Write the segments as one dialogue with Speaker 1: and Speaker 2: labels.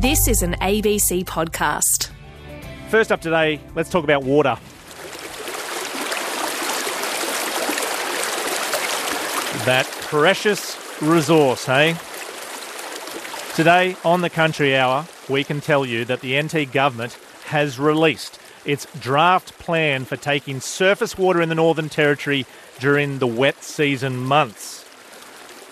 Speaker 1: This is an ABC podcast.
Speaker 2: First up today, let's talk about water. That precious resource, hey? Today on the Country Hour, we can tell you that the NT government has released its draft plan for taking surface water in the Northern Territory during the wet season months.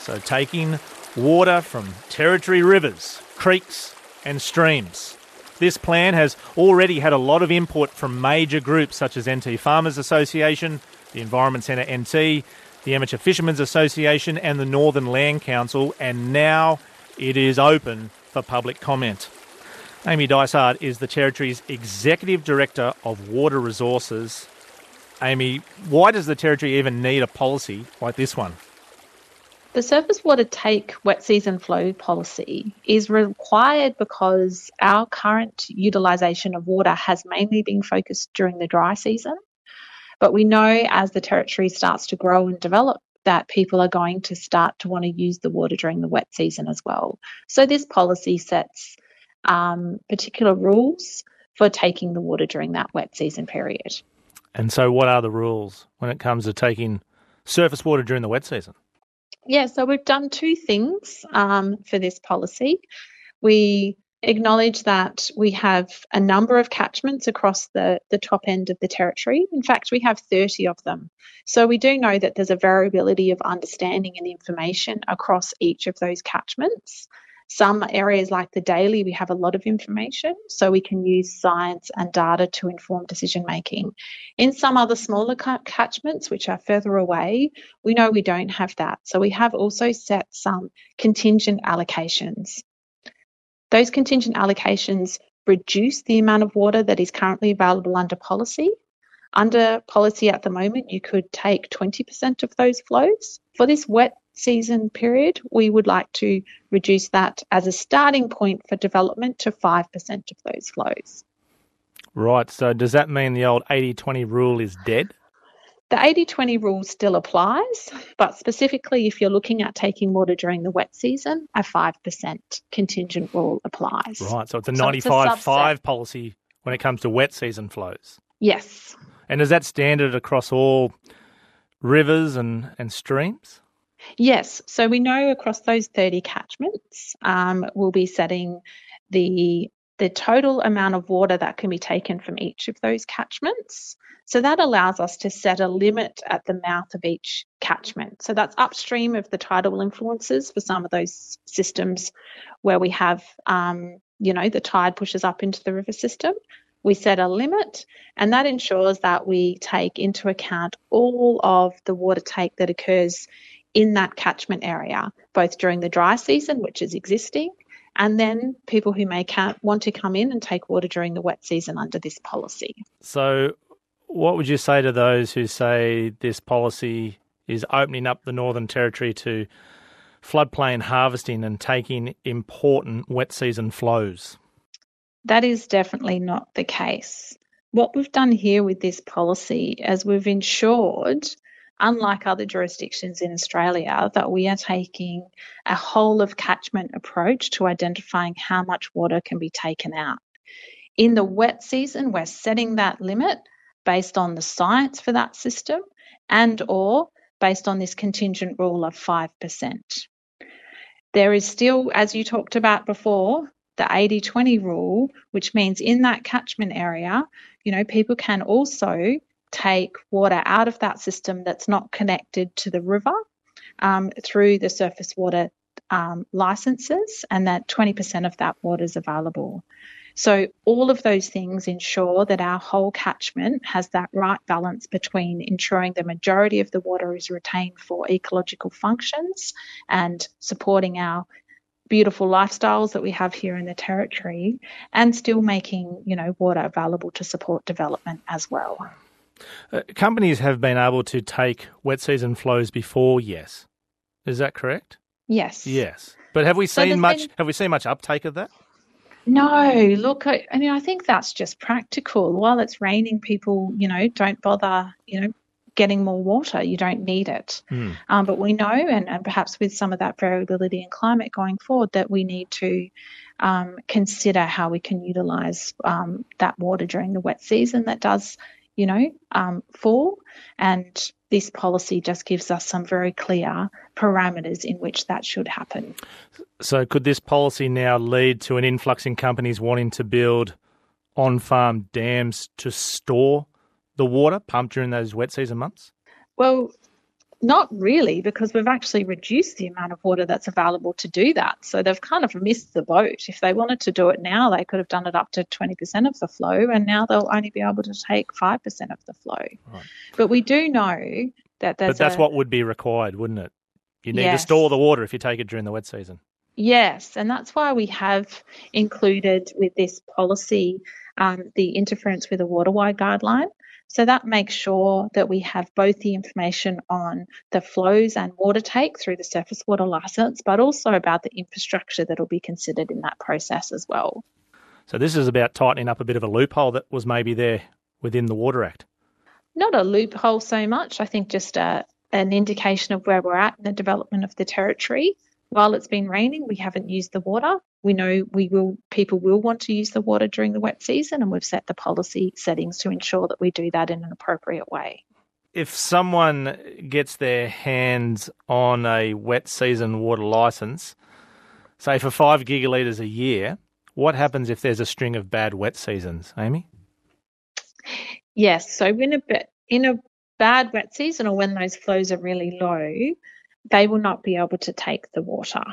Speaker 2: So, taking water from Territory rivers, creeks, and streams. This plan has already had a lot of input from major groups such as NT Farmers Association, the Environment Centre NT, the Amateur Fishermen's Association, and the Northern Land Council, and now it is open for public comment. Amy Dysart is the Territory's Executive Director of Water Resources. Amy, why does the Territory even need a policy like this one?
Speaker 3: The surface water take wet season flow policy is required because our current utilisation of water has mainly been focused during the dry season. But we know as the territory starts to grow and develop that people are going to start to want to use the water during the wet season as well. So this policy sets um, particular rules for taking the water during that wet season period.
Speaker 2: And so, what are the rules when it comes to taking surface water during the wet season?
Speaker 3: Yeah, so we've done two things um, for this policy. We acknowledge that we have a number of catchments across the, the top end of the territory. In fact, we have 30 of them. So we do know that there's a variability of understanding and information across each of those catchments. Some areas like the Daly, we have a lot of information, so we can use science and data to inform decision making. In some other smaller catchments, which are further away, we know we don't have that. So we have also set some contingent allocations. Those contingent allocations reduce the amount of water that is currently available under policy. Under policy at the moment, you could take 20% of those flows. For this wet season period, we would like to reduce that as a starting point for development to 5% of those flows.
Speaker 2: Right, so does that mean the old 80 20 rule is dead?
Speaker 3: The 80 20 rule still applies, but specifically if you're looking at taking water during the wet season, a 5% contingent rule applies.
Speaker 2: Right, so it's a 95 so 5 policy when it comes to wet season flows.
Speaker 3: Yes.
Speaker 2: And is that standard across all rivers and, and streams?
Speaker 3: Yes, so we know across those 30 catchments, um, we'll be setting the the total amount of water that can be taken from each of those catchments. So that allows us to set a limit at the mouth of each catchment. So that's upstream of the tidal influences for some of those systems where we have, um, you know, the tide pushes up into the river system. We set a limit, and that ensures that we take into account all of the water take that occurs in that catchment area, both during the dry season, which is existing, and then people who may want to come in and take water during the wet season under this policy.
Speaker 2: So, what would you say to those who say this policy is opening up the Northern Territory to floodplain harvesting and taking important wet season flows?
Speaker 3: That is definitely not the case. What we've done here with this policy is we've ensured unlike other jurisdictions in Australia, that we are taking a whole of catchment approach to identifying how much water can be taken out. In the wet season, we're setting that limit based on the science for that system and or based on this contingent rule of 5%. There is still, as you talked about before, the 80-20 rule, which means in that catchment area, you know, people can also take water out of that system that's not connected to the river um, through the surface water um, licenses, and that 20% of that water is available. So, all of those things ensure that our whole catchment has that right balance between ensuring the majority of the water is retained for ecological functions and supporting our beautiful lifestyles that we have here in the territory and still making you know water available to support development as well.
Speaker 2: Uh, companies have been able to take wet season flows before, yes. Is that correct?
Speaker 3: Yes.
Speaker 2: Yes. But have we seen so much been... have we seen much uptake of that?
Speaker 3: No, look, I, I mean, I think that's just practical. While it's raining, people, you know, don't bother, you know, getting more water. You don't need it.
Speaker 2: Mm.
Speaker 3: Um, but we know, and, and perhaps with some of that variability in climate going forward, that we need to um, consider how we can utilise um, that water during the wet season that does, you know, um, fall. And this policy just gives us some very clear parameters in which that should happen.
Speaker 2: So, could this policy now lead to an influx in companies wanting to build on farm dams to store the water pumped during those wet season months?
Speaker 3: Well, not really, because we've actually reduced the amount of water that's available to do that. So they've kind of missed the boat. If they wanted to do it now, they could have done it up to 20% of the flow, and now they'll only be able to take 5% of the flow.
Speaker 2: Right.
Speaker 3: But we do know that there's
Speaker 2: But that's
Speaker 3: a,
Speaker 2: what would be required, wouldn't it? You need
Speaker 3: Yes.
Speaker 2: to store the water if you take it during the wet season.
Speaker 3: Yes, and that's why we have included with this policy um, the interference with a waterway guideline. So that makes sure that we have both the information on the flows and water take through the surface water licence, but also about the infrastructure that will be considered in that process as well.
Speaker 2: So, this is about tightening up a bit of a loophole that was maybe there within the Water Act.
Speaker 3: Not a loophole so much, I think just a, an indication of where we're at in the development of the territory. While it's been raining, we haven't used the water. We know we will people will want to use the water during the wet season and we've set the policy settings to ensure that we do that in an appropriate way.
Speaker 2: If someone gets their hands on a wet season water license, say for five gigalitres a year, what happens if there's a string of bad wet seasons, Amy?
Speaker 3: Yes, so in a bit in a bad wet season or when those flows are really low, they will not be able to take the water.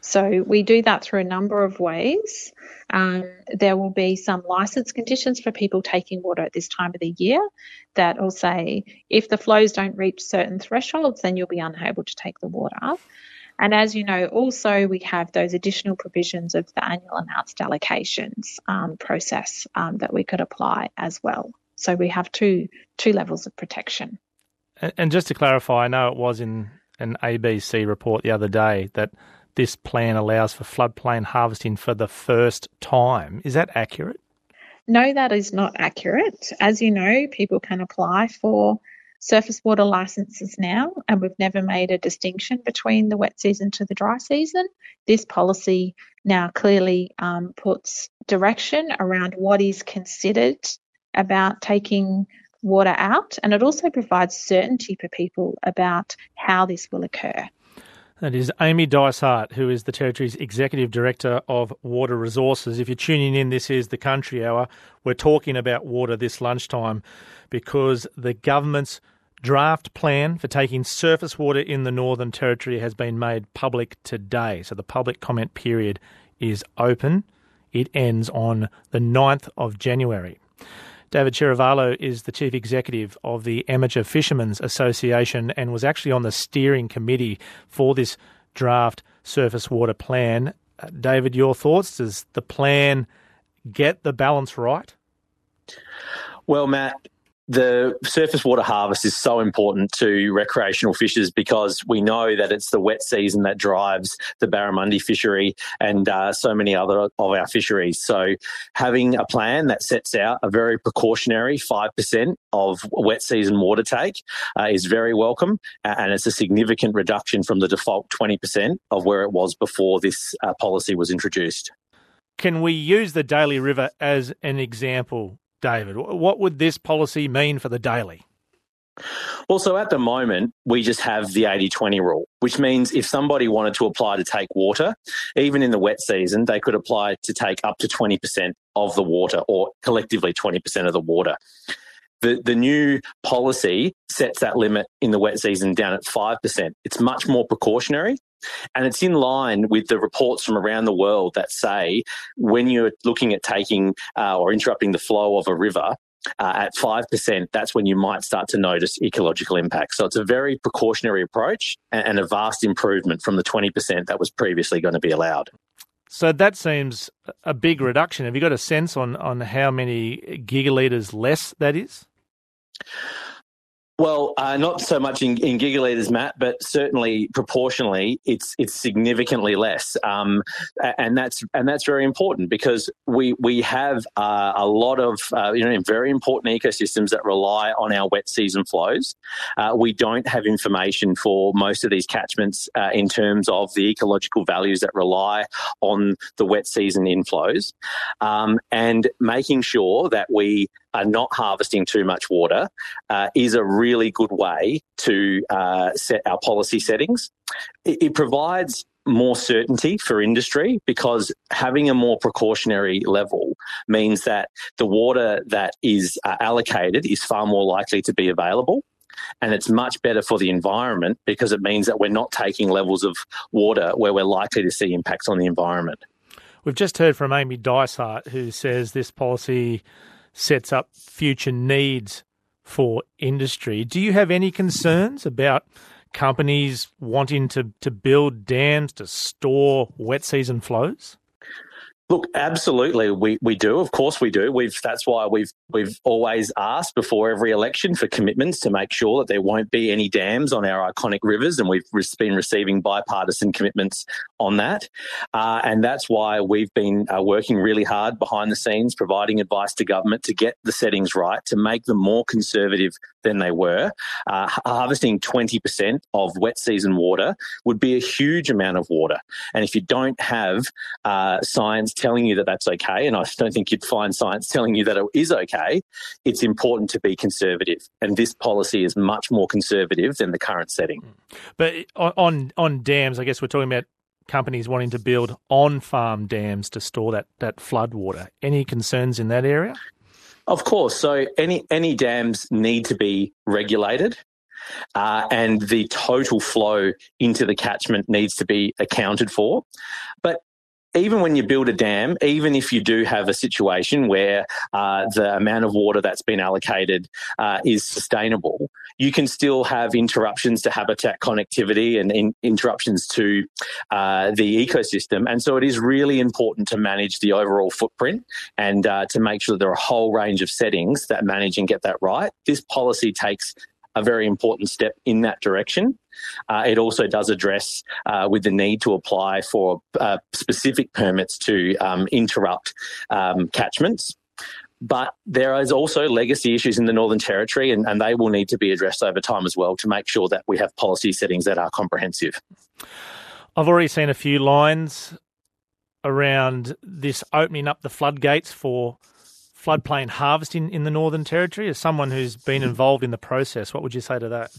Speaker 3: So we do that through a number of ways. Um, there will be some license conditions for people taking water at this time of the year that will say if the flows don't reach certain thresholds, then you'll be unable to take the water. And as you know, also we have those additional provisions of the annual announced allocations um, process um, that we could apply as well. So we have two two levels of protection.
Speaker 2: And- And just to clarify, I know it was in an ABC report the other day that this plan allows for floodplain harvesting for the first time. Is that accurate?
Speaker 3: No, that is not accurate. As you know, people can apply for surface water licenses now, and we've never made a distinction between the wet season to the dry season. This policy now clearly um, puts direction around what is considered about taking water out, and it also provides certainty for people about how this will occur.
Speaker 2: That is Amy Dysart, who is the Territory's Executive Director of Water Resources. If you're tuning in, this is the Country Hour. We're talking about water this lunchtime because the government's draft plan for taking surface water in the Northern Territory has been made public today. So the public comment period is open. It ends on the 9th of January. David Ciaravolo is the chief executive of the Amateur Fishermen's Association and was actually on the steering committee for this draft surface water plan. Uh, David, your thoughts? Does the plan get the balance right?
Speaker 4: Well, Matt, the surface water harvest is so important to recreational fishers because we know that it's the wet season that drives the barramundi fishery and uh, so many other of our fisheries. So, having a plan that sets out a very precautionary 5% of wet season water take uh, is very welcome. And it's a significant reduction from the default 20% of where it was before this uh, policy was introduced.
Speaker 2: Can we use the Daly River as an example, David? What would this policy mean for the Daly?
Speaker 4: Well, so at the moment, we just have the 80 20 rule, which means if somebody wanted to apply to take water, even in the wet season, they could apply to take up to 20% of the water or collectively 20% of the water. The, the new policy sets that limit in the wet season down at 5%. It's much more precautionary. And it's in line with the reports from around the world that say when you're looking at taking uh, or interrupting the flow of a river, uh, at 5%, that's when you might start to notice ecological impact. So it's a very precautionary approach and, and a vast improvement from the 20% that was previously going to be allowed.
Speaker 2: So that seems a big reduction. Have you got a sense on, on how many gigalitres less that is?
Speaker 4: Well, uh, not so much in, in gigalitres, Matt, but certainly proportionally, it's it's significantly less, um, and that's and that's very important because we we have uh, a lot of uh, you know very important ecosystems that rely on our wet season flows. Uh, we don't have information for most of these catchments uh, in terms of the ecological values that rely on the wet season inflows, um, and making sure that we are not harvesting too much water uh, is a really good way to uh, set our policy settings. It, it, provides more certainty for industry because having a more precautionary level means that the water that is uh, allocated is far more likely to be available. And it's much better for the environment because it means that we're not taking levels of water where we're likely to see impacts on the environment.
Speaker 2: We've just heard from Amy Dysart, who says this policy sets up future needs for industry. Do you have any concerns about companies wanting to, to build dams to store wet season flows?
Speaker 4: Look, absolutely, we, we do. Of course, we do. We've that's why we've we've always asked before every election for commitments to make sure that there won't be any dams on our iconic rivers, and we've been receiving bipartisan commitments on that. Uh, and that's why we've been uh, working really hard behind the scenes, providing advice to government to get the settings right to make them more conservative than they were. Uh, harvesting twenty percent of wet season water would be a huge amount of water, and if you don't have uh, science telling you that that's okay, and I don't think you'd find science telling you that it is okay, it's important to be conservative. And this policy is much more conservative than the current setting.
Speaker 2: But on on dams, I guess we're talking about companies wanting to build on farm dams to store that, that flood water. Any concerns in that area?
Speaker 4: Of course. So any any dams need to be regulated. Uh, and the total flow into the catchment needs to be accounted for. But even when you build a dam, even if you do have a situation where uh, the amount of water that's been allocated uh, is sustainable, you can still have interruptions to habitat connectivity and in, interruptions to uh, the ecosystem. And so it is really important to manage the overall footprint and uh, to make sure that there are a whole range of settings that manage and get that right. This policy takes a very important step in that direction. Uh, it also does address uh, with the need to apply for uh, specific permits to um, interrupt um, catchments. But there is also legacy issues in the Northern Territory, and, and they will need to be addressed over time as well to make sure that we have policy settings that are comprehensive.
Speaker 2: I've already seen a few lines around this opening up the floodgates for floodplain harvesting in the Northern Territory. As someone who's been involved in the process, what would you say to that?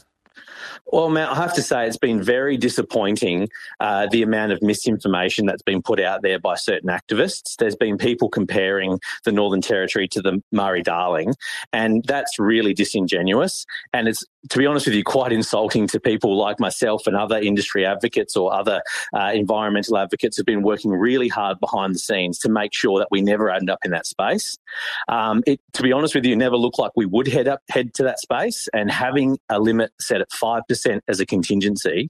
Speaker 4: Well, Matt, I have to say it's been very disappointing uh, the amount of misinformation that's been put out there by certain activists. There's been people comparing the Northern Territory to the Murray Darling, and that's really disingenuous. And it's, to be honest with you, quite insulting to people like myself and other industry advocates or other uh, environmental advocates who've been working really hard behind the scenes to make sure that we never end up in that space. Um, it, to be honest with you, never looked like we would head up head to that space, and having a limit set at 5% as a contingency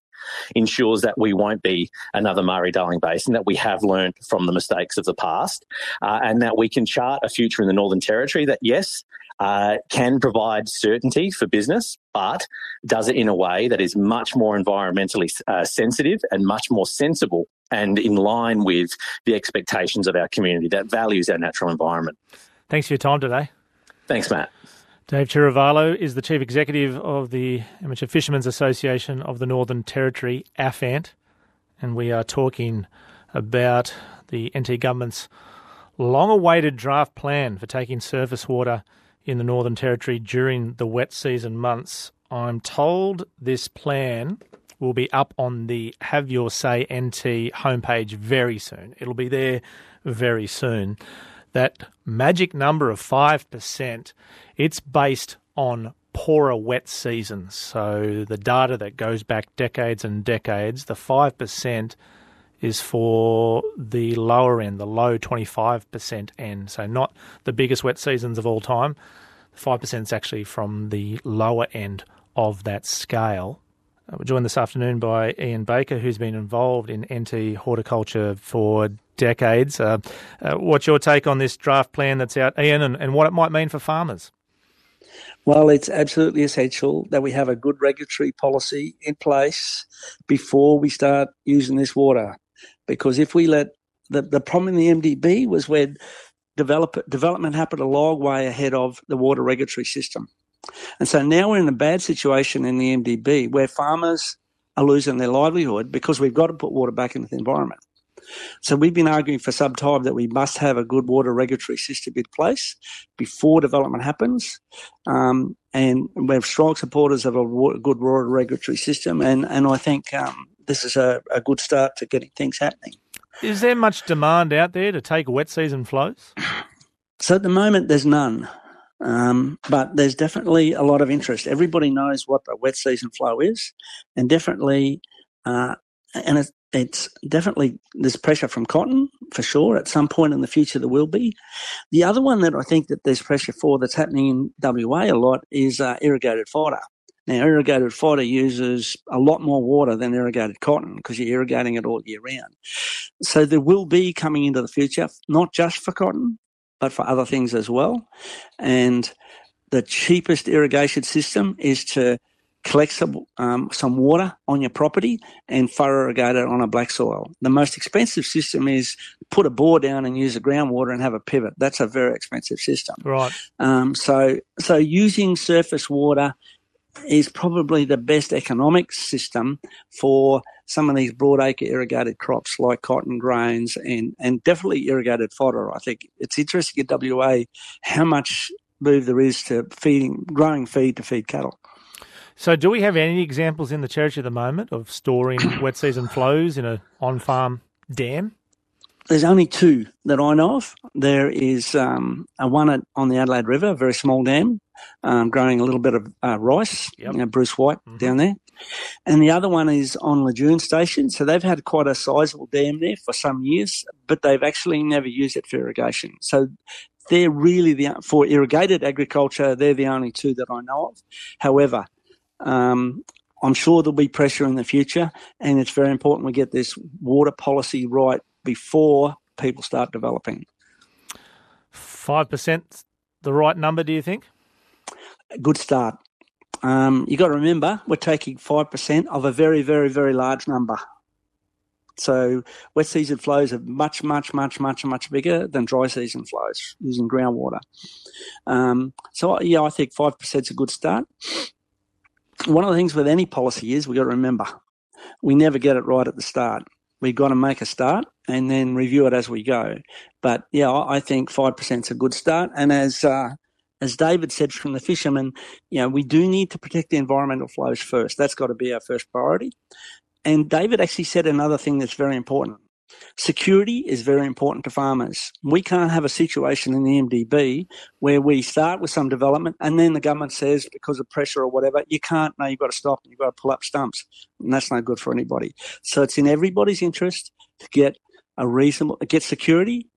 Speaker 4: ensures that we won't be another Murray Darling Basin, that we have learned from the mistakes of the past, uh, and that we can chart a future in the Northern Territory that, yes, uh, can provide certainty for business, but does it in a way that is much more environmentally uh, sensitive and much more sensible and in line with the expectations of our community that values our natural environment.
Speaker 2: Thanks for your time today.
Speaker 4: Thanks, Matt.
Speaker 2: Dave Ciaravolo is the Chief Executive of the Amateur Fishermen's Association of the Northern Territory, AFANT, and we are talking about the NT government's long awaited draft plan for taking surface water in the Northern Territory during the wet season months. I'm told this plan will be up on the Have Your Say NT homepage very soon. It'll be there very soon that magic number of 5%, it's based on poorer wet seasons. So the data that goes back decades and decades, the 5% is for the lower end, the low 25% end. So not the biggest wet seasons of all time. 5% is actually from the lower end of that scale. Uh, we're joined this afternoon by Ian Baker, who's been involved in NT horticulture for decades. Uh, uh, what's your take on this draft plan that's out, Ian, and, and what it might mean for farmers?
Speaker 5: Well, it's absolutely essential that we have a good regulatory policy in place before we start using this water. Because if we let the, the problem in the MDB was when develop, development happened a long way ahead of the water regulatory system. And so now we're in a bad situation in the MDB where farmers are losing their livelihood because we've got to put water back into the environment. So we've been arguing for some time that we must have a good water regulatory system in place before development happens. Um, and we're strong supporters of a good water regulatory system. And, and I think um, this is a, a good start to getting things happening.
Speaker 2: Is there much demand out there to take wet season flows?
Speaker 5: So at the moment, there's none. Um, but there's definitely a lot of interest. Everybody knows what the wet season flow is, and definitely, uh, and it's, it's definitely there's pressure from cotton for sure. At some point in the future, there will be. The other one that I think that there's pressure for that's happening in WA a lot is uh, irrigated fodder. Now, irrigated fodder uses a lot more water than irrigated cotton because you're irrigating it all year round. So there will be coming into the future, not just for cotton, but for other things as well. And the cheapest irrigation system is to collect some, um, some water on your property and furrow irrigate it on a black soil. The most expensive system is put a bore down and use the groundwater and have a pivot. That's a very expensive system.
Speaker 2: Right.
Speaker 5: Um, so, so using surface water is probably the best economic system for some of these broadacre irrigated crops like cotton grains and, and definitely irrigated fodder. I think it's interesting at WA how much move there is to feeding, growing feed to feed cattle.
Speaker 2: So, do we have any examples in the territory at the moment of storing wet season flows in a on-farm dam?
Speaker 5: There's only two that I know of. There is um, a one at, on the Adelaide River, a very small dam, um, growing a little bit of uh, rice, yep. you know, Bruce White mm-hmm. down there. And the other one is on Legune Station. So they've had quite a sizable dam there for some years, but they've actually never used it for irrigation. So they're really the, for irrigated agriculture, they're the only two that I know of. However, um, I'm sure there'll be pressure in the future, and it's very important we get this water policy right before people start developing.
Speaker 2: 5% the right number, do you think?
Speaker 5: A good start. Um, you got to remember, we're taking 5% of a very, very, very large number. So wet season flows are much, much, much, much, much bigger than dry season flows using groundwater. Um, so yeah, I think five percent is a good start one of the things with any policy is we've got to remember we never get it right at the start. We've got to make a start and then review it as we go. But yeah, I think 5% is a good start. And as, uh, as David said from the fishermen, you know, we do need to protect the environmental flows first. That's got to be our first priority. And David actually said another thing that's very important. Security is very important to farmers. We can't have a situation in the MDB where we start with some development and then the government says, because of pressure or whatever, you can't, no, you've got to stop, you've got to pull up stumps. And that's not good for anybody. So it's in everybody's interest to get a reasonable, get security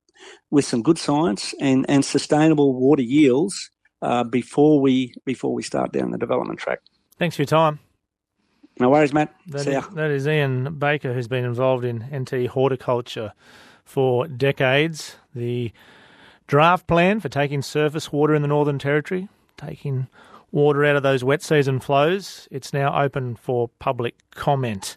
Speaker 5: with some good science and, and sustainable water yields uh, before we before we start down the development track.
Speaker 2: Thanks for your time.
Speaker 5: No worries, mate.
Speaker 2: That is, that is Ian Baker, who's been involved in NT horticulture for decades. The draft plan for taking surface water in the Northern Territory, taking water out of those wet season flows, it's now open for public comment.